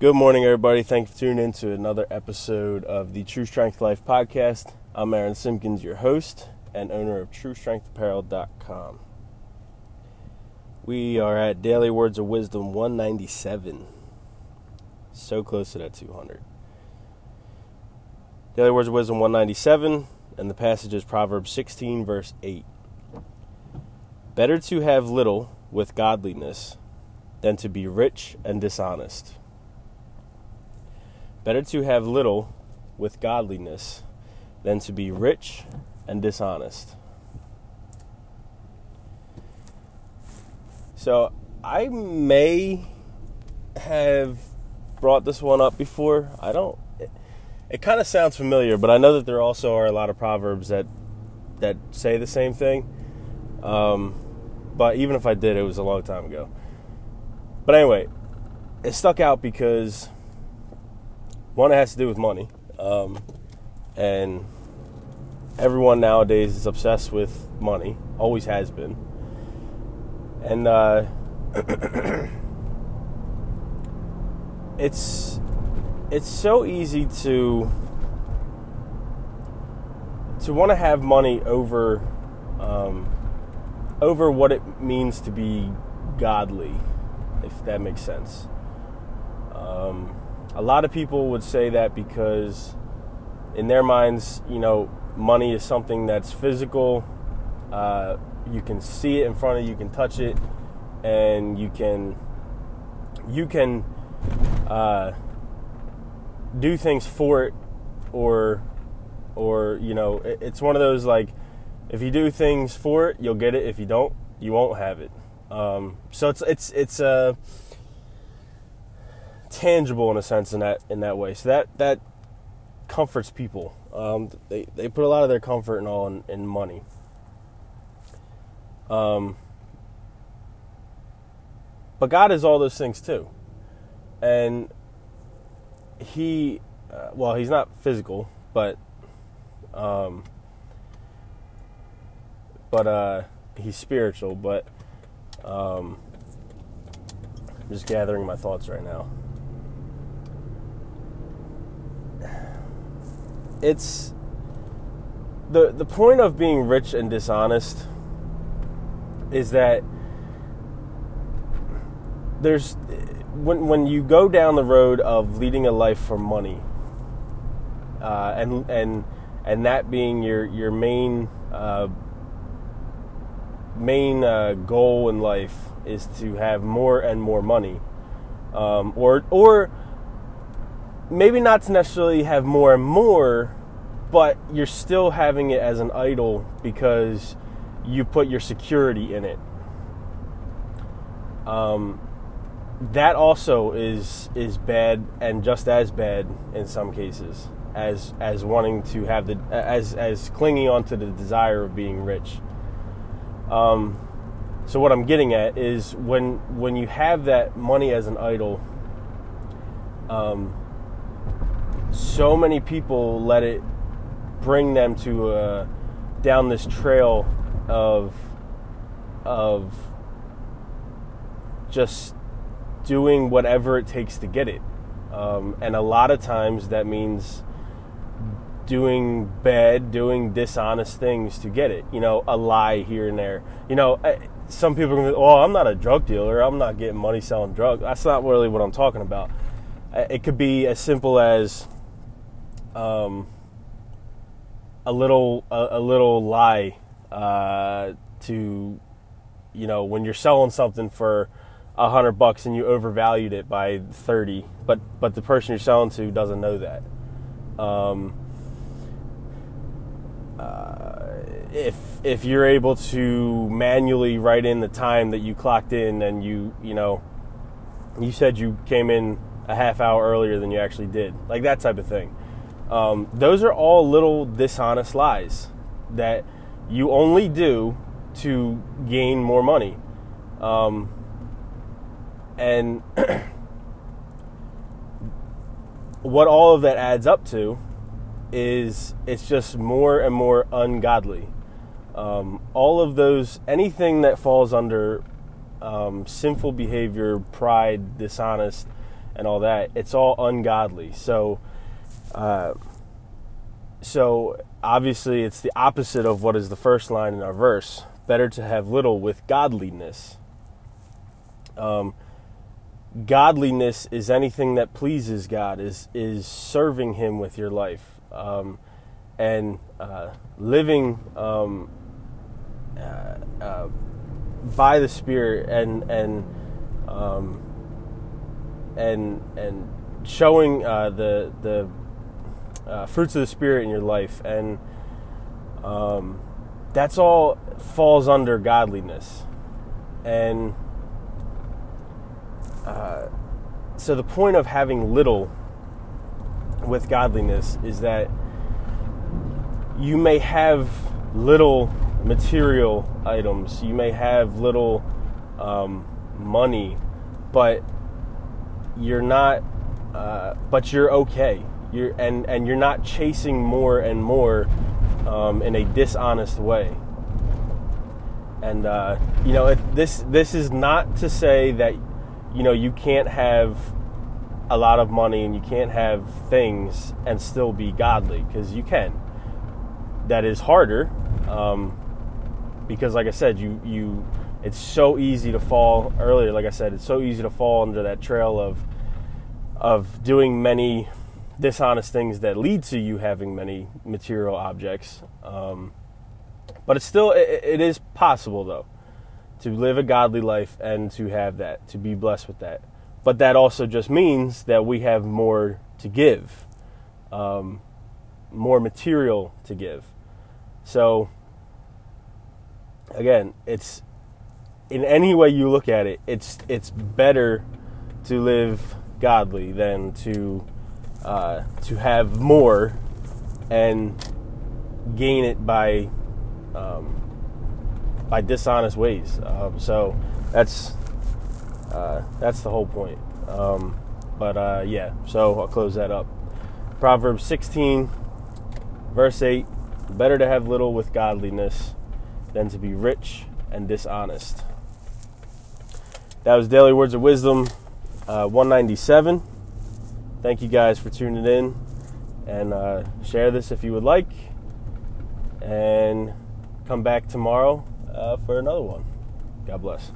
Good morning, everybody. Thank you for tuning in to another episode of the True Strength Life podcast. I'm Aaron Simpkins, your host and owner of TrueStrengthApparel.com. We are at Daily Words of Wisdom 197. So close to that 200. Daily Words of Wisdom 197, and the passage is Proverbs 16, verse 8. Better to have little with godliness than to be rich and dishonest. Better to have little with godliness than to be rich and dishonest. So I may have brought this one up before. I don't. It, it kind of sounds familiar, but I know that there also are a lot of proverbs that that say the same thing. Um, but even if I did, it was a long time ago. But anyway, it stuck out because one, it has to do with money. Um, and everyone nowadays is obsessed with money, always has been. And uh, it's it's so easy to to want to have money over um, over what it means to be godly, if that makes sense. Um, a lot of people would say that because in their minds, you know, money is something that's physical. Uh, you can see it in front of you, you can touch it, and you can you can uh, do things for it, or or you know, it's one of those like if you do things for it, you'll get it. If you don't, you won't have it. Um, so it's it's it's a uh, tangible in a sense in that in that way. So that that comforts people. Um, they they put a lot of their comfort and all in, in money. Um, but God is all those things too, and He, uh, well, He's not physical, but, um, but uh, He's spiritual. But um, I'm just gathering my thoughts right now. It's the the point of being rich and dishonest is that there's when when you go down the road of leading a life for money uh, and and and that being your your main uh, main uh, goal in life is to have more and more money um, or or maybe not to necessarily have more and more, but you're still having it as an idol because you put your security in it. Um, that also is is bad and just as bad in some cases as as wanting to have the as as clinging onto the desire of being rich. Um, so what I'm getting at is when when you have that money as an idol, um, so many people let it bring them to uh, down this trail of of just doing whatever it takes to get it, um, and a lot of times that means doing bad, doing dishonest things to get it. You know, a lie here and there. You know, some people are going to, oh, I'm not a drug dealer. I'm not getting money selling drugs. That's not really what I'm talking about. It could be as simple as um, a little a, a little lie uh, to you know when you're selling something for a hundred bucks and you overvalued it by thirty, but but the person you're selling to doesn't know that. Um, uh, if if you're able to manually write in the time that you clocked in and you you know you said you came in a half hour earlier than you actually did, like that type of thing. Um, those are all little dishonest lies that you only do to gain more money. Um, and what all of that adds up to is it's just more and more ungodly. Um, all of those, anything that falls under um, sinful behavior, pride, dishonest, and all that. It's all ungodly. So, uh, so obviously, it's the opposite of what is the first line in our verse. Better to have little with godliness. Um, godliness is anything that pleases God, is is serving Him with your life, um, and uh, living um, uh, uh, by the Spirit, and and um, and and showing uh, the the uh, fruits of the Spirit in your life, and um, that's all falls under godliness, and uh, so the point of having little with godliness is that you may have little material items, you may have little um, money, but you're not, uh, but you're okay. You're and and you're not chasing more and more um, in a dishonest way. And uh, you know, this this is not to say that you know you can't have a lot of money and you can't have things and still be godly because you can. That is harder um, because, like I said, you you it's so easy to fall earlier. Like I said, it's so easy to fall under that trail of of doing many dishonest things that lead to you having many material objects. Um, but it's still it, it is possible though to live a godly life and to have that to be blessed with that. But that also just means that we have more to give, um, more material to give. So again, it's in any way you look at it, it's it's better to live godly than to uh, to have more and gain it by um, by dishonest ways. Um, so that's uh, that's the whole point. Um, but uh, yeah, so I'll close that up. Proverbs 16, verse 8 Better to have little with godliness than to be rich and dishonest. That was Daily Words of Wisdom uh, 197. Thank you guys for tuning in and uh, share this if you would like. And come back tomorrow uh, for another one. God bless.